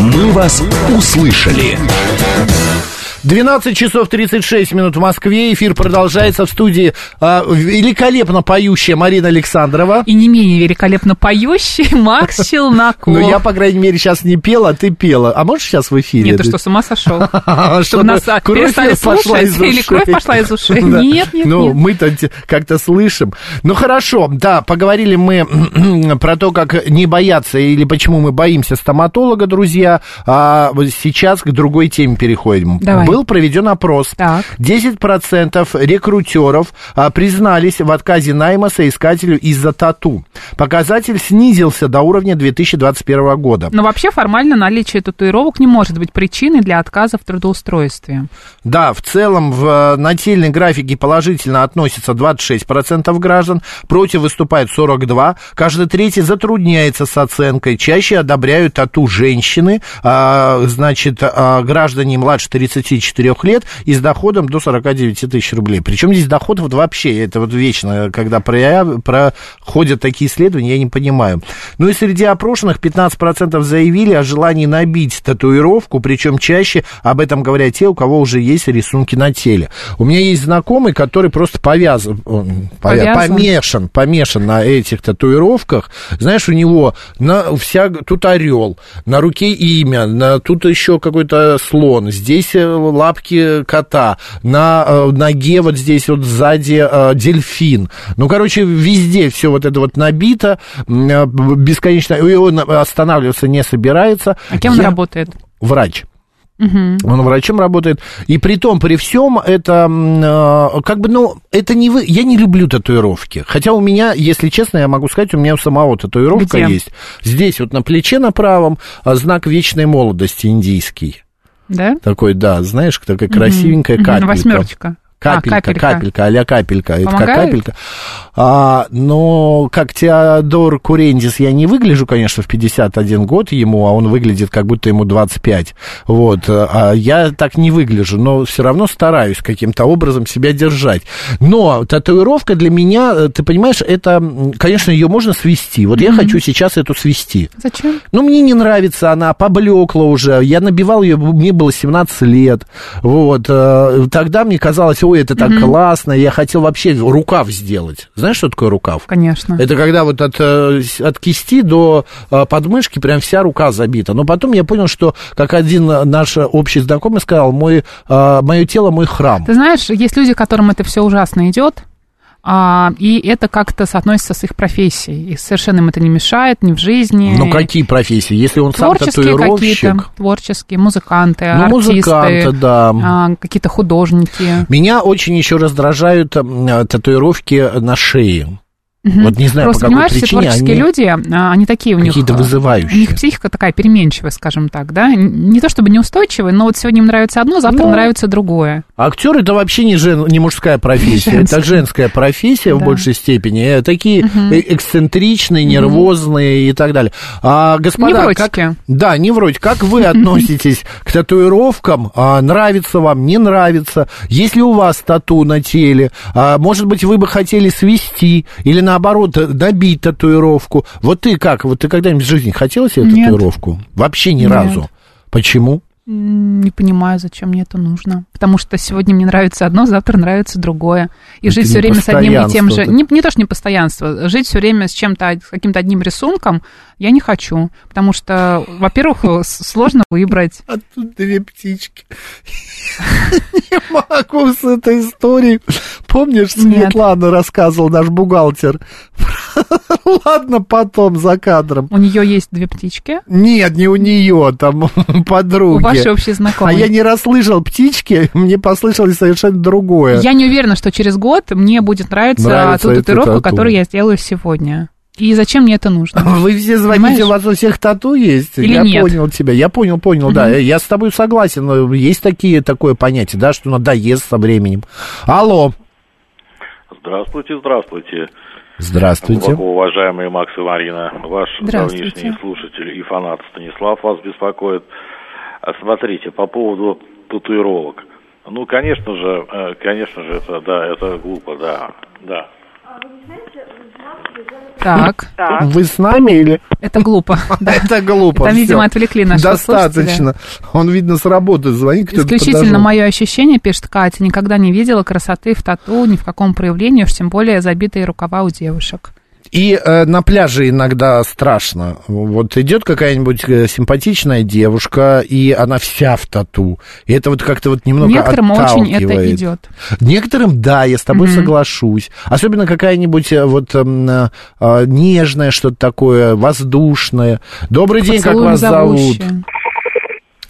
«Мы вас услышали». 12 часов 36 минут в Москве. Эфир продолжается в студии а, великолепно поющая Марина Александрова. И не менее великолепно поющий Макс Челноков. Ну, я, по крайней мере, сейчас не пела, а ты пела. А можешь сейчас в эфире? Нет, ты что, с ума сошел? Чтобы нас перестали слушать? Или кровь пошла из ушей? Нет, нет, Ну, мы-то как-то слышим. Ну, хорошо, да, поговорили мы про то, как не бояться или почему мы боимся стоматолога, друзья. А сейчас к другой теме переходим. Давай был проведен опрос. Так. 10% рекрутеров а, признались в отказе найма соискателю из-за тату. Показатель снизился до уровня 2021 года. Но вообще формально наличие татуировок не может быть причиной для отказа в трудоустройстве. Да, в целом в нательной графике положительно относится 26% граждан, против выступает 42%, каждый третий затрудняется с оценкой, чаще одобряют тату женщины, а, значит, а, граждане младше 30 24 лет и с доходом до 49 тысяч рублей. Причем здесь доход вот вообще, это вот вечно, когда проходят такие исследования, я не понимаю. Ну и среди опрошенных 15% заявили о желании набить татуировку, причем чаще об этом говорят те, у кого уже есть рисунки на теле. У меня есть знакомый, который просто повязан, повязан. помешан, помешан на этих татуировках. Знаешь, у него на, вся, тут орел, на руке имя, на, тут еще какой-то слон, здесь э, лапки кота, на э, ноге вот здесь вот сзади э, дельфин. Ну, короче, везде все вот это вот набито, э, бесконечно, и он останавливаться не собирается. А кем Я... он работает? Врач. Угу. Он врачом работает. И при том, при всем, это э, как бы, ну, это не вы. Я не люблю татуировки. Хотя у меня, если честно, я могу сказать, у меня у самого татуировка Где? есть. Здесь вот на плече на правом знак вечной молодости индийский. Да? Такой, да, знаешь, такая красивенькая капелька. Восьмерочка. Капелька, а, капелька, капелька, а-ля капелька. Помогает? Это как капелька. А, но как Теодор Курендис я не выгляжу, конечно, в 51 год ему, а он выглядит, как будто ему 25. Вот. А я так не выгляжу, но все равно стараюсь каким-то образом себя держать. Но татуировка для меня, ты понимаешь, это, конечно, ее можно свести. Вот mm-hmm. я хочу сейчас эту свести. Зачем? Ну, мне не нравится она, поблекла уже. Я набивал ее, мне было 17 лет. Вот. Э, тогда мне казалось, ой, это так mm-hmm. классно, я хотел вообще рукав сделать. Знаешь, что такое рукав? Конечно. Это когда вот от, э, от кисти до э, подмышки прям вся рука забита. Но потом я понял, что, как один наш общий знакомый сказал, мой, э, мое тело мой храм. Ты знаешь, есть люди, которым это все ужасно идет, и это как-то соотносится с их профессией. И совершенно им это не мешает ни в жизни. Ну, какие профессии? Если он сам творческие татуировщик... какие-то, творческие, музыканты, ну, артисты. музыканты, да. А, какие-то художники. Меня очень еще раздражают татуировки на шее. Угу. Вот не знаю, Просто, по какой понимаешь, причине все творческие они люди, а, они такие у них... Какие-то вызывающие. У них психика такая переменчивая, скажем так, да? Не то чтобы неустойчивая, но вот сегодня им нравится одно, завтра ну, нравится другое. Актер это вообще не, жен, не мужская профессия, женская. это женская профессия в большей степени. Э, такие угу. эксцентричные, нервозные угу. и так далее. А, господа, невротики. Как, да, невротики. Как вы относитесь к татуировкам? А, нравится вам, не нравится? Есть ли у вас тату на теле? А, может быть, вы бы хотели свести или наоборот, добить татуировку. Вот ты как? Вот ты когда-нибудь в жизни хотела себе Нет. татуировку? Вообще ни Нет. разу. Почему? Не понимаю, зачем мне это нужно. Потому что сегодня мне нравится одно, завтра нравится другое. И это жить все время с одним и тем же. Не, не то, что не постоянство. Жить все время с чем-то, с каким-то одним рисунком я не хочу. Потому что, во-первых, сложно выбрать. А тут две птички. Не могу с этой историей. Помнишь, Светлана рассказывал, наш бухгалтер? Ладно, потом, за кадром. У нее есть две птички? Нет, не у нее, там подруги. У вашей общей знакомой. А я не расслышал птички, мне послышалось совершенно другое. Я не уверена, что через год мне будет нравиться, нравится ту татуировку, которую я сделаю сегодня. И зачем мне это нужно? Вы все звоните, Понимаешь? у вас у всех тату есть? Или я нет? понял тебя, я понял, понял, угу. да. Я с тобой согласен, но есть такие, такое понятие, да, что надоест со временем. Алло. Здравствуйте, здравствуйте. Здравствуйте. Глубоко уважаемые Макс и Марина, ваш давнишний слушатель и фанат Станислав вас беспокоит. А смотрите, по поводу татуировок. Ну, конечно же, э, конечно же, это, да, это глупо, да, да. Так. так. Вы с нами или? Это глупо. Это глупо. Там, видимо, отвлекли нашего Достаточно. Он, видно, с работы звонит. Исключительно мое ощущение, пишет Катя, никогда не видела красоты в тату, ни в каком проявлении, уж тем более забитые рукава у девушек. И э, на пляже иногда страшно. Вот идет какая-нибудь э, симпатичная девушка, и она вся в тату. И это вот как-то вот немного Некоторым очень это идет. Некоторым, да, я с тобой mm-hmm. соглашусь. Особенно какая-нибудь э, вот э, э, нежная что-то такое, воздушное. Добрый день, как вас зовут?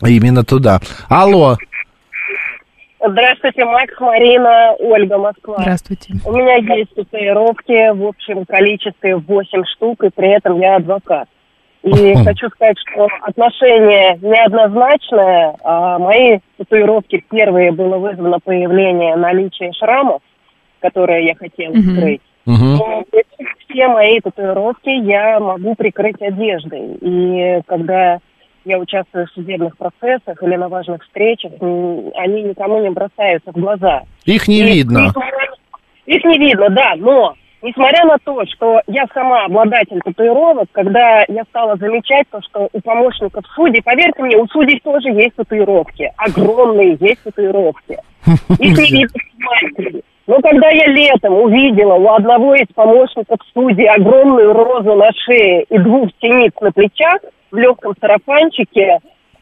Именно туда. Алло. Здравствуйте, Макс, Марина, Ольга, Москва. Здравствуйте. У меня есть татуировки в общем количестве 8 штук, и при этом я адвокат. И хочу сказать, что отношение неоднозначное. А мои татуировки первые было вызвано появление наличия шрамов, которые я хотела скрыть. Но все мои татуировки я могу прикрыть одеждой. И когда я участвую в судебных процессах или на важных встречах, они никому не бросаются в глаза. Их не и, видно. Их, их не видно, да, но несмотря на то, что я сама обладатель татуировок, когда я стала замечать то, что у помощников судей, поверьте мне, у судей тоже есть татуировки, огромные есть татуировки. Их не видно но когда я летом увидела у одного из помощников судей огромную розу на шее и двух синиц на плечах, в легком сарафанчике.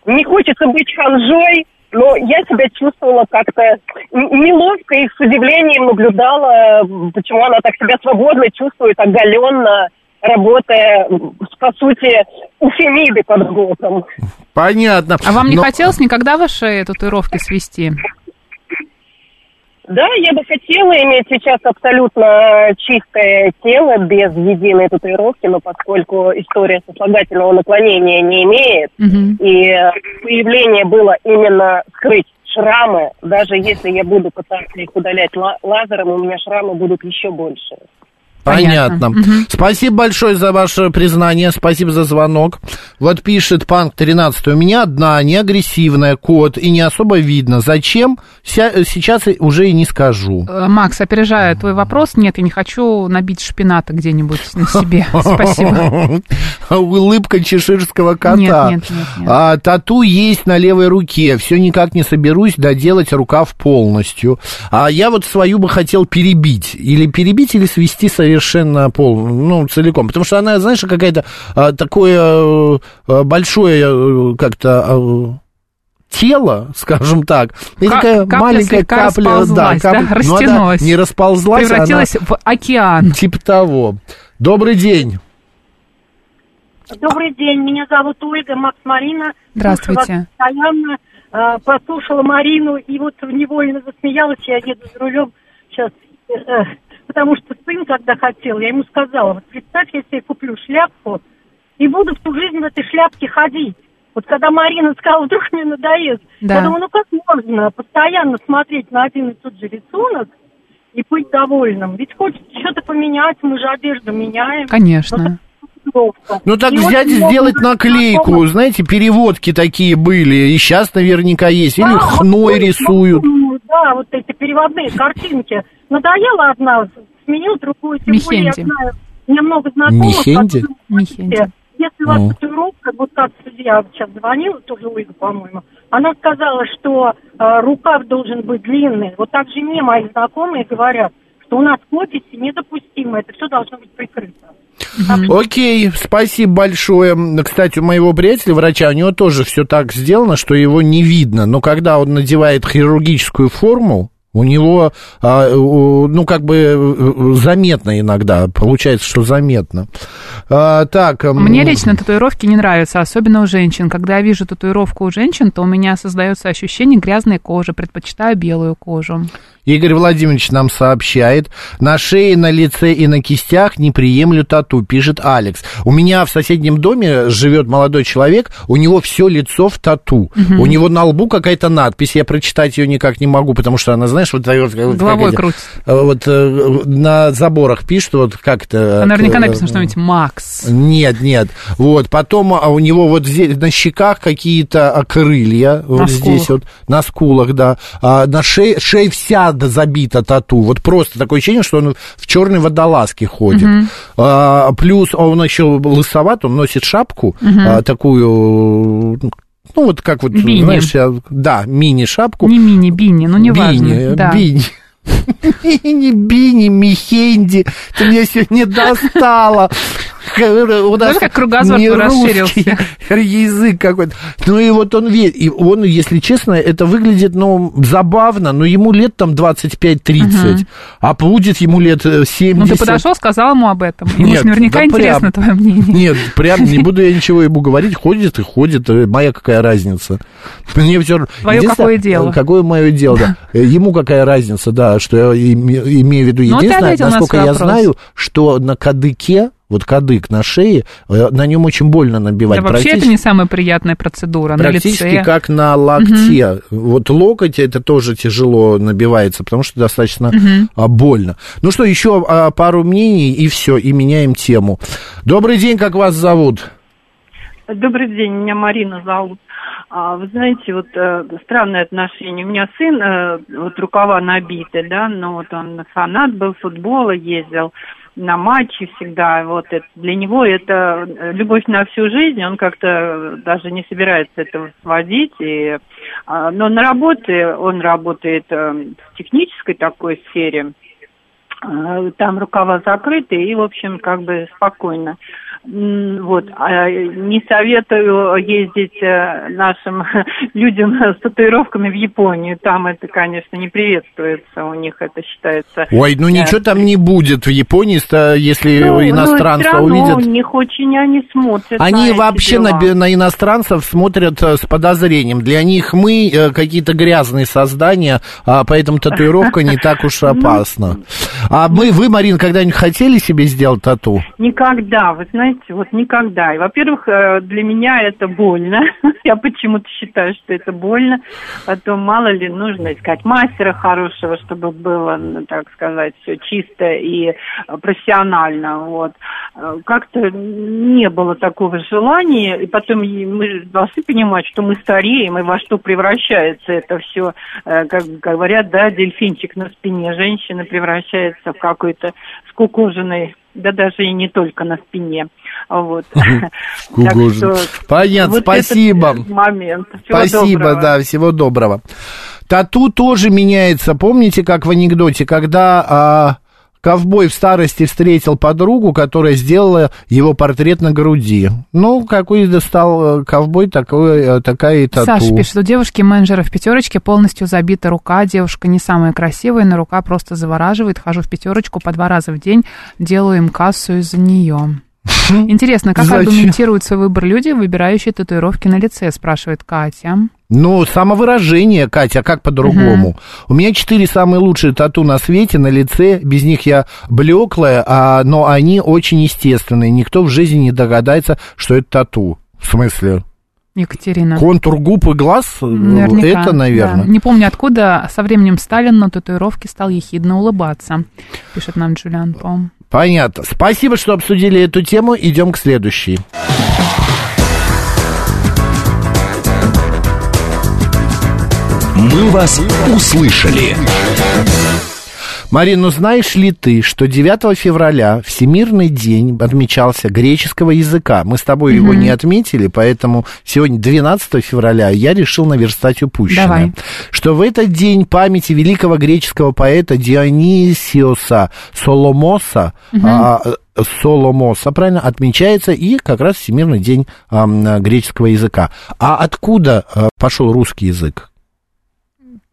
Не хочется быть ханжой, но я себя чувствовала как-то неловко и с удивлением наблюдала, почему она так себя свободно чувствует, оголенно, работая, по сути, у Фемиды под боком. Понятно. А вам не но... хотелось никогда ваши татуировки свести? Да, я бы хотела иметь сейчас абсолютно чистое тело, без единой татуировки, но поскольку история сослагательного наклонения не имеет, угу. и появление было именно скрыть шрамы, даже если я буду пытаться их удалять лазером, у меня шрамы будут еще больше. Понятно. Угу. Спасибо большое за ваше признание, спасибо за звонок. Вот пишет Панк 13, у меня одна неагрессивная кот, и не особо видно. Зачем? Сейчас уже и не скажу. Э, Макс, опережая твой вопрос, нет, я не хочу набить шпината где-нибудь на себе. Спасибо. Улыбка чеширского кота. Нет, нет, нет. нет. А, тату есть на левой руке. Все никак не соберусь доделать рукав полностью. А я вот свою бы хотел перебить. Или перебить, или свести совершенно совершенно пол, ну, целиком. Потому что она, знаешь, какая-то а, такое а, большое а, как-то... А, тело, скажем так, и как, такая капля маленькая капля, да, капля, да, растянулась, ну, не расползлась, превратилась она, в океан. Типа того. Добрый день. Добрый день, меня зовут Ольга, Макс Марина. Здравствуйте. Постоянно э, послушала Марину, и вот невольно засмеялась, я еду за рулем сейчас. Э, потому что сын, когда хотел, я ему сказала, вот представь, я себе куплю шляпку и буду всю жизнь в этой шляпке ходить. Вот когда Марина сказала, вдруг мне надоест, да. я думаю, ну как можно постоянно смотреть на один и тот же рисунок и быть довольным? Ведь хочется что-то поменять, мы же одежду меняем. Конечно. Ну так и взять и сделать наклейку, знаете, переводки такие были, и сейчас наверняка есть, или хной вот, рисуют. Да, вот эти переводные картинки. Надоела одна, сменил другую, тем более я знаю, мне много знакомых. Мехенди? Мехенди. Если у вас татуировка, вот так судья сейчас звонила, тоже Ольга, по-моему, она сказала, что э, рукав должен быть длинный. Вот так же мне мои знакомые говорят, что у нас в офисе недопустимо, это все должно быть прикрыто. Окей, спасибо большое. Кстати, у моего приятеля, врача, у него тоже все так сделано, что его не видно. Но когда он надевает хирургическую форму, у него, а, ну, как бы э, заметно иногда, получается, что заметно. А, так. Мне лично татуировки не нравятся, особенно у женщин. Когда я вижу татуировку у женщин, то у меня создается ощущение грязной кожи, предпочитаю белую кожу. Игорь Владимирович нам сообщает, на шее, на лице и на кистях не приемлю тату, пишет Алекс. У меня в соседнем доме живет молодой человек, у него все лицо в тату. Угу. У него на лбу какая-то надпись, я прочитать ее никак не могу, потому что она, знаешь, вот... Головой крутит. Вот э, на заборах пишут, вот как-то... А наверняка написано что-нибудь «Макс». Нет, нет. Вот, потом а у него вот здесь на щеках какие-то а, крылья, вот на здесь скулах. вот, на скулах, да. А на шее, шея вся забита тату. Вот просто такое ощущение, что он в черной водолазке ходит. Угу. А, плюс он еще лысоват, он носит шапку угу. а, такую ну, вот как вот, бини. знаешь, да, мини-шапку. Не мини, бини, ну, не важно. Бини, да. бини. Бини, Бини, Михенди, ты меня сегодня достала. У нас как кругозор не расширился. язык какой-то. Ну и вот он, и он, если честно, это выглядит, ну, забавно, но ему лет там 25-30, угу. а будет ему лет 70. Э, ну ты подошел, сказал ему об этом. Ему Нет, наверняка да интересно прям, твое мнение. Нет, прям не буду я ничего ему говорить, ходит и ходит, э, моя какая разница. Мне все Твое какое дело. Какое мое дело, да. Ему какая разница, да, что я имею в виду. Ну, Единственное, насколько я знаю, что на кадыке вот кадык на шее, э, на нем очень больно набивать. Да, вообще это не самая приятная процедура Практически на лице. как на локте. Угу. Вот локоть это тоже тяжело набивается, потому что достаточно угу. больно. Ну что, еще а, пару мнений и все, и меняем тему. Добрый день, как вас зовут? Добрый день, меня Марина зовут. А, вы знаете, вот э, странное отношение. У меня сын, э, вот рукава набиты, да, но вот он фанат был футбола, ездил на матчи всегда. Вот это, для него это э, любовь на всю жизнь. Он как-то даже не собирается этого сводить. И, а, но на работе он работает э, в технической такой сфере. Там рукава закрыты и, в общем, как бы спокойно. Вот. А не советую ездить э, нашим людям с татуировками в Японию. Там это, конечно, не приветствуется. У них это считается... Ой, ну ничего там не будет в Японии, если ну, иностранцы ну, увидят. у них очень они смотрят Они вообще на, на иностранцев смотрят э, с подозрением. Для них мы э, какие-то грязные создания, а поэтому татуировка не так уж ну, опасна. А мы, вы, Марин, когда-нибудь хотели себе сделать тату? Никогда, вы знаете, знаете, вот никогда. И, во-первых, э, для меня это больно. Я почему-то считаю, что это больно. Потом, мало ли, нужно искать мастера хорошего, чтобы было, так сказать, все чисто и профессионально. Вот. Э, как-то не было такого желания. И потом мы должны понимать, что мы стареем, и во что превращается это все. Э, как говорят, да, дельфинчик на спине женщины превращается в какой-то скукоженный да даже и не только на спине. Вот. Понятно, спасибо. Момент. спасибо, да, всего доброго. Тату тоже меняется. Помните, как в анекдоте, когда а, ковбой в старости встретил подругу, которая сделала его портрет на груди. Ну, какой стал э, ковбой, такой, э, такая и тату. Саша пишет, у девушки-менеджера в пятерочке полностью забита рука. Девушка не самая красивая, но рука просто завораживает. Хожу в пятерочку по два раза в день, делаю им кассу из-за нее. Интересно, как Зачем? аргументируют свой выбор люди, выбирающие татуировки на лице, спрашивает Катя. Ну, самовыражение, Катя, как по-другому? Угу. У меня четыре самые лучшие тату на свете, на лице. Без них я блеклая, а, но они очень естественные. Никто в жизни не догадается, что это тату. В смысле? Екатерина. Контур губ и глаз? Наверняка, это, наверное. Да. Не помню откуда, со временем Сталин на татуировке стал ехидно улыбаться, пишет нам Джулиан Пом. Понятно. Спасибо, что обсудили эту тему. Идем к следующей. Мы вас услышали. Марина, ну знаешь ли ты, что 9 февраля Всемирный день отмечался греческого языка? Мы с тобой mm-hmm. его не отметили, поэтому сегодня 12 февраля я решил наверстать упущенное. Давай. Что в этот день памяти великого греческого поэта Дионисиоса Соломоса mm-hmm. а, Соломоса, правильно, отмечается и как раз Всемирный день а, греческого языка. А откуда а, пошел русский язык?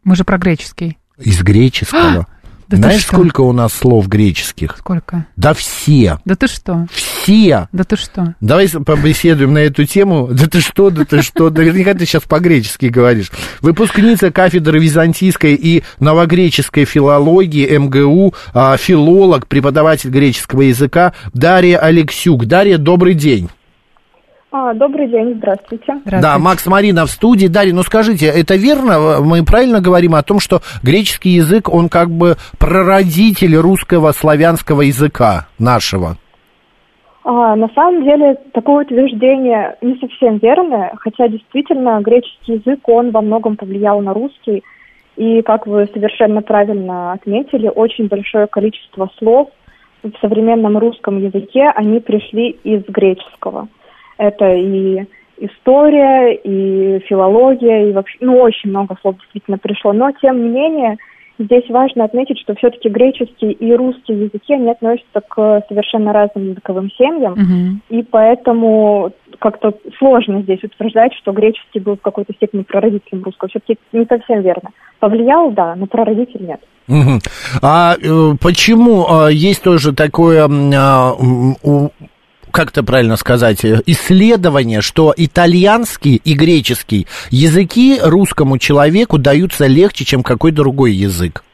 Мы же про греческий. Из греческого. Да Знаешь, сколько у нас слов греческих? Сколько? Да все. Да ты что? Все. Да ты что? Давай побеседуем на эту тему. Да ты что, да ты что? Наверняка ты сейчас по-гречески говоришь. Выпускница кафедры византийской и новогреческой филологии МГУ, а, филолог, преподаватель греческого языка Дарья Алексюк. Дарья, добрый день. А, добрый день, здравствуйте. здравствуйте. Да, Макс Марина в студии. Дарья, ну скажите, это верно? Мы правильно говорим о том, что греческий язык, он как бы прародитель русского славянского языка нашего? А, на самом деле, такое утверждение не совсем верное, хотя действительно греческий язык, он во многом повлиял на русский. И, как вы совершенно правильно отметили, очень большое количество слов в современном русском языке, они пришли из греческого. Это и история, и филология, и вообще, ну, очень много слов действительно пришло. Но, тем не менее, Здесь важно отметить, что все-таки греческий и русский языки, они относятся к совершенно разным языковым семьям, угу. и поэтому как-то сложно здесь утверждать, что греческий был в какой-то степени прародителем русского. Все-таки не совсем верно. Повлиял, да, но прародитель нет. Угу. А э, почему э, есть тоже такое э, у как это правильно сказать, э, исследование, что итальянский и греческий языки русскому человеку даются легче, чем какой другой язык?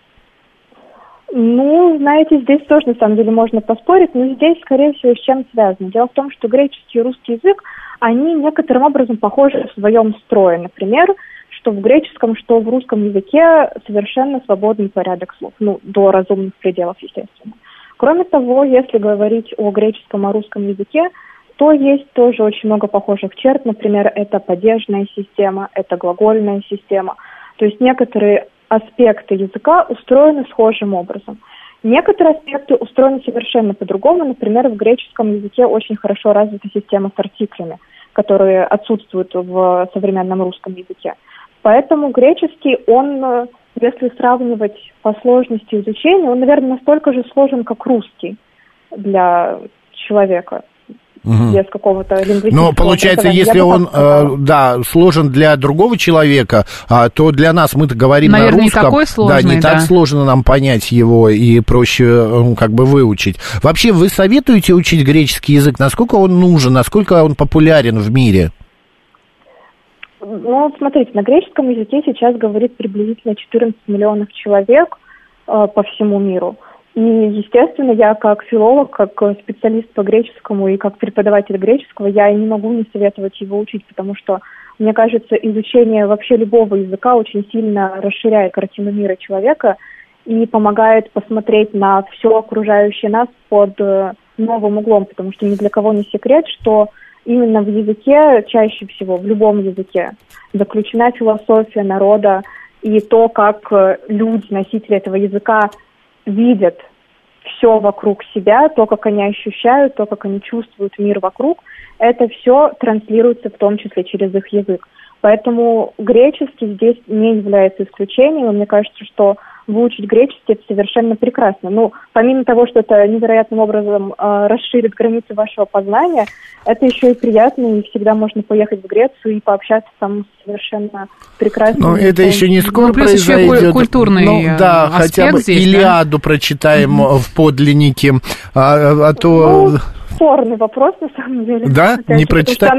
Ну, знаете, здесь тоже, на самом деле, можно поспорить, но здесь, скорее всего, с чем связано. Дело в том, что греческий и русский язык, они некоторым образом похожи в своем строе. Например, что в греческом, что в русском языке совершенно свободный порядок слов, ну, до разумных пределов, естественно. Кроме того, если говорить о греческом, о русском языке, то есть тоже очень много похожих черт. Например, это падежная система, это глагольная система. То есть некоторые аспекты языка устроены схожим образом. Некоторые аспекты устроены совершенно по-другому. Например, в греческом языке очень хорошо развита система с артиклями, которые отсутствуют в современном русском языке. Поэтому греческий, он если сравнивать по сложности изучения, он, наверное, настолько же сложен, как русский для человека. Угу. без какого-то лингвистического... Но получается, если он, э, да, сложен для другого человека, а, то для нас мы-то говорим Наверное, на русском. Не такой сложный, да, не да. так сложно нам понять его и проще как бы выучить. Вообще, вы советуете учить греческий язык? Насколько он нужен, насколько он популярен в мире? Ну, смотрите, на греческом языке сейчас говорит приблизительно 14 миллионов человек э, по всему миру. И, естественно, я как филолог, как специалист по греческому и как преподаватель греческого, я не могу не советовать его учить, потому что, мне кажется, изучение вообще любого языка очень сильно расширяет картину мира человека и помогает посмотреть на все окружающее нас под э, новым углом, потому что ни для кого не секрет, что именно в языке, чаще всего в любом языке, заключена философия народа и то, как э, люди, носители этого языка, видят все вокруг себя, то, как они ощущают, то, как они чувствуют мир вокруг, это все транслируется в том числе через их язык. Поэтому греческий здесь не является исключением, и мне кажется, что выучить греческий это совершенно прекрасно. Ну, помимо того, что это невероятным образом э, расширит границы вашего познания, это еще и приятно, и всегда можно поехать в Грецию и пообщаться там совершенно прекрасно. Ну, это еще не скоро ну, плюс произойдет. Еще культурный ну, да, хотя бы здесь, Илиаду да? прочитаем mm-hmm. в подлиннике, а, а то... Ну, спорный вопрос, на самом деле. Да? Не прочитать?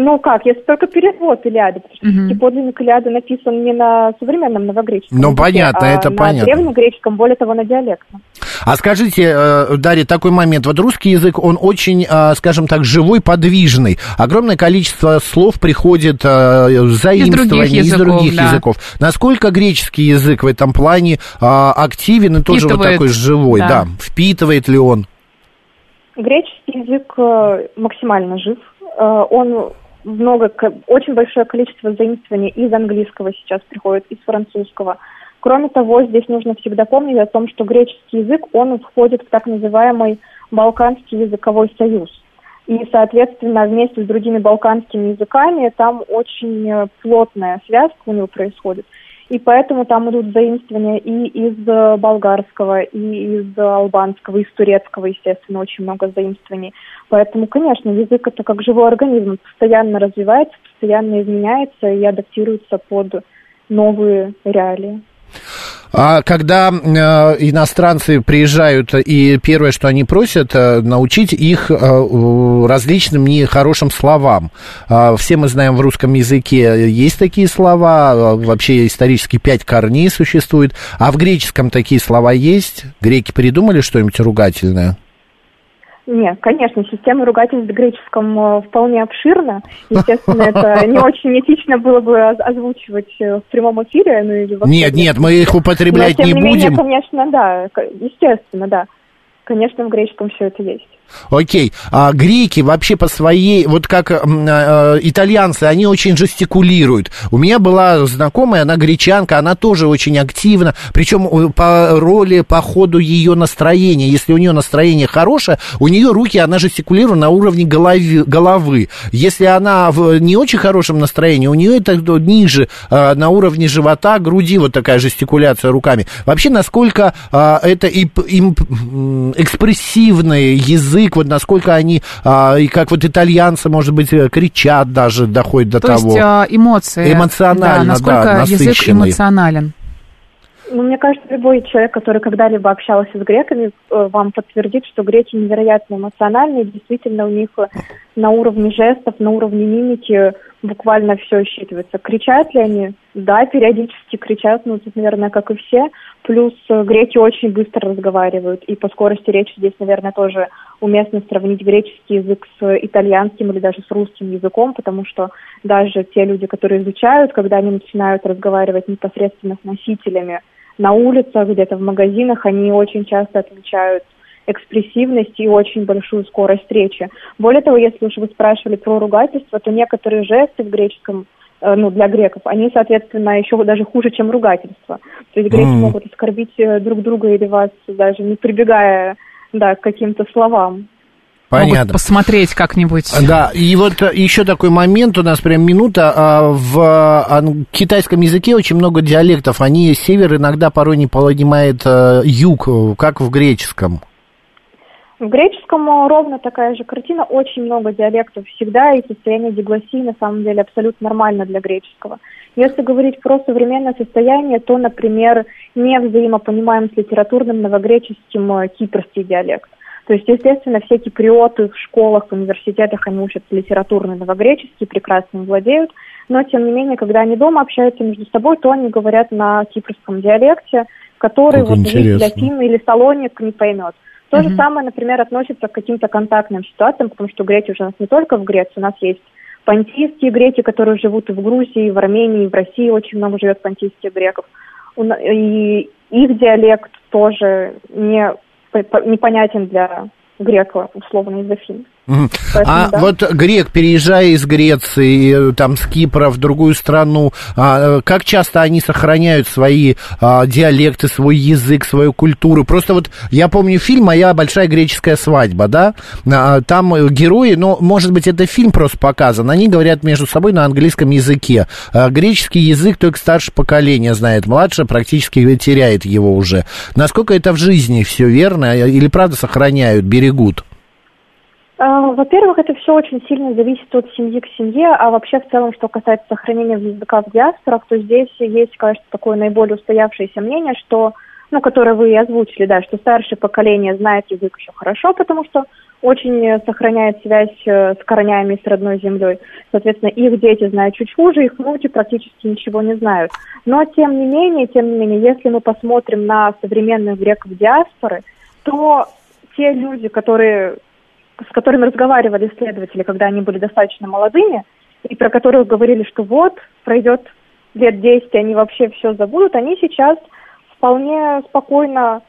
Ну как, если только перевод Илиады, потому что угу. подлинник Илиады написан не на современном новогреческом. Ну понятно, а это на понятно. на древнегреческом, более того, на диалектном. А скажите, э, Дарья, такой момент. Вот русский язык, он очень, э, скажем так, живой, подвижный. Огромное количество слов приходит э, заимствований из других, из других да. языков. Насколько греческий язык в этом плане активен и тоже вот такой живой? Да. да. Впитывает ли он? Греческий язык максимально жив. Он много, очень большое количество заимствований из английского сейчас приходит, из французского. Кроме того, здесь нужно всегда помнить о том, что греческий язык, он входит в так называемый Балканский языковой союз. И, соответственно, вместе с другими балканскими языками там очень э, плотная связка у него происходит. И поэтому там идут заимствования и из э, болгарского, и из албанского, и из турецкого, естественно, очень много заимствований. Поэтому, конечно, язык это как живой организм, постоянно развивается, постоянно изменяется и адаптируется под новые реалии. А когда э, иностранцы приезжают, и первое, что они просят, э, научить их э, различным нехорошим словам. Э, все мы знаем, в русском языке есть такие слова, э, вообще исторически пять корней существует. А в греческом такие слова есть? Греки придумали что-нибудь ругательное? Нет, конечно, система ругательств в греческом э, вполне обширна. Естественно, это не очень этично было бы озвучивать э, в прямом эфире. Ну, или нет, нет, мы их употреблять Но, не, не будем. Менее, конечно, да, естественно, да. Конечно, в греческом все это есть. Окей. А греки вообще по своей, вот как э, э, итальянцы, они очень жестикулируют. У меня была знакомая, она гречанка, она тоже очень активна, причем по роли, по ходу ее настроения. Если у нее настроение хорошее, у нее руки, она жестикулирует на уровне голови, головы. Если она в не очень хорошем настроении, у нее это ниже, э, на уровне живота, груди, вот такая жестикуляция руками. Вообще, насколько э, это и, и, экспрессивный язык, вот насколько они, а, и как вот итальянцы, может быть, э, кричат даже, доходит до То того. То есть а, эмоции. Эмоционально, да, насколько да, язык эмоционален. Ну, мне кажется, любой человек, который когда-либо общался с греками, э, вам подтвердит, что греки невероятно эмоциональные. Действительно, у них на уровне жестов, на уровне мимики буквально все считывается. Кричат ли они? Да, периодически кричат, ну, тут, наверное, как и все. Плюс э, греки очень быстро разговаривают, и по скорости речи здесь, наверное, тоже уместно сравнить греческий язык с итальянским или даже с русским языком, потому что даже те люди, которые изучают, когда они начинают разговаривать непосредственно с носителями на улицах, где-то в магазинах, они очень часто отмечают экспрессивность и очень большую скорость речи. Более того, если уж вы спрашивали про ругательство, то некоторые жесты в греческом ну, для греков, они, соответственно, еще даже хуже, чем ругательство. То есть греки mm. могут оскорбить э, друг друга или вас, даже не прибегая да, к каким-то словам. Понятно. Могут посмотреть как-нибудь. Да, и вот э, еще такой момент, у нас прям минута. А, в китайском языке очень много диалектов. Они север иногда порой не понимает э, юг, как в греческом. В греческом ровно такая же картина, очень много диалектов всегда, и состояние дигласии на самом деле абсолютно нормально для греческого. Если говорить про современное состояние, то, например, не взаимопонимаем с литературным новогреческим э, кипрский диалект. То есть, естественно, все киприоты в школах, в университетах, они учатся литературный новогреческий, прекрасно владеют, но, тем не менее, когда они дома общаются между собой, то они говорят на кипрском диалекте, который как вот для Финна или Салоник не поймет. То же самое, например, относится к каким-то контактным ситуациям, потому что греки уже у нас не только в Греции, у нас есть понтийские греки, которые живут и в Грузии, и в Армении, и в России очень много живет понтийских греков. И их диалект тоже не, непонятен для грека, условно, из Афин. Поэтому, а да. вот грек, переезжая из Греции, там, с Кипра в другую страну, а, как часто они сохраняют свои а, диалекты, свой язык, свою культуру? Просто вот я помню фильм «Моя большая греческая свадьба», да? А, там герои, но, может быть, это фильм просто показан, они говорят между собой на английском языке. А, греческий язык только старшее поколение знает, младшее практически теряет его уже. Насколько это в жизни все верно или правда сохраняют, берегут? А, во-первых, это все очень сильно зависит от семьи к семье, а вообще в целом, что касается сохранения языка в диаспорах, то здесь есть, кажется, такое наиболее устоявшееся мнение, что, ну, которое вы и озвучили, да, что старшее поколение знает язык еще хорошо, потому что очень сохраняет связь э, с корнями, с родной землей. Соответственно, их дети знают чуть хуже, их внуки практически ничего не знают. Но, тем не менее, тем не менее, если мы посмотрим на современных греков диаспоры, то те люди, которые с которыми разговаривали исследователи, когда они были достаточно молодыми, и про которых говорили, что вот, пройдет лет 10, они вообще все забудут, они сейчас вполне спокойно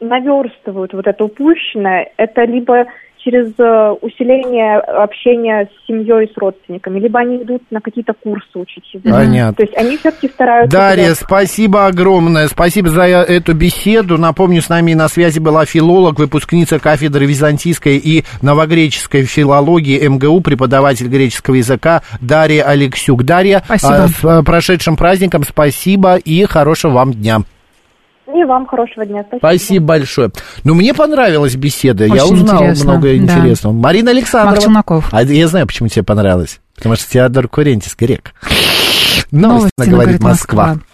наверстывают вот это упущенное. Это либо через э, усиление общения с семьей и с родственниками, либо они идут на какие-то курсы учить язык. Понятно. То есть они все-таки стараются... Дарья, спасибо огромное. Спасибо за эту беседу. Напомню, с нами на связи была филолог, выпускница кафедры византийской и новогреческой филологии МГУ, преподаватель греческого языка Дарья Алексюк. Дарья, спасибо. с э, прошедшим праздником спасибо и хорошего вам дня. И вам хорошего дня. Спасибо. Спасибо большое. Ну, мне понравилась беседа. Очень я узнал интересно. много интересного. Да. Марина Александровна. Марк А я знаю, почему тебе понравилось. Потому что Теодор Курентис грек. Новости, Новости говорит Москва. Москва.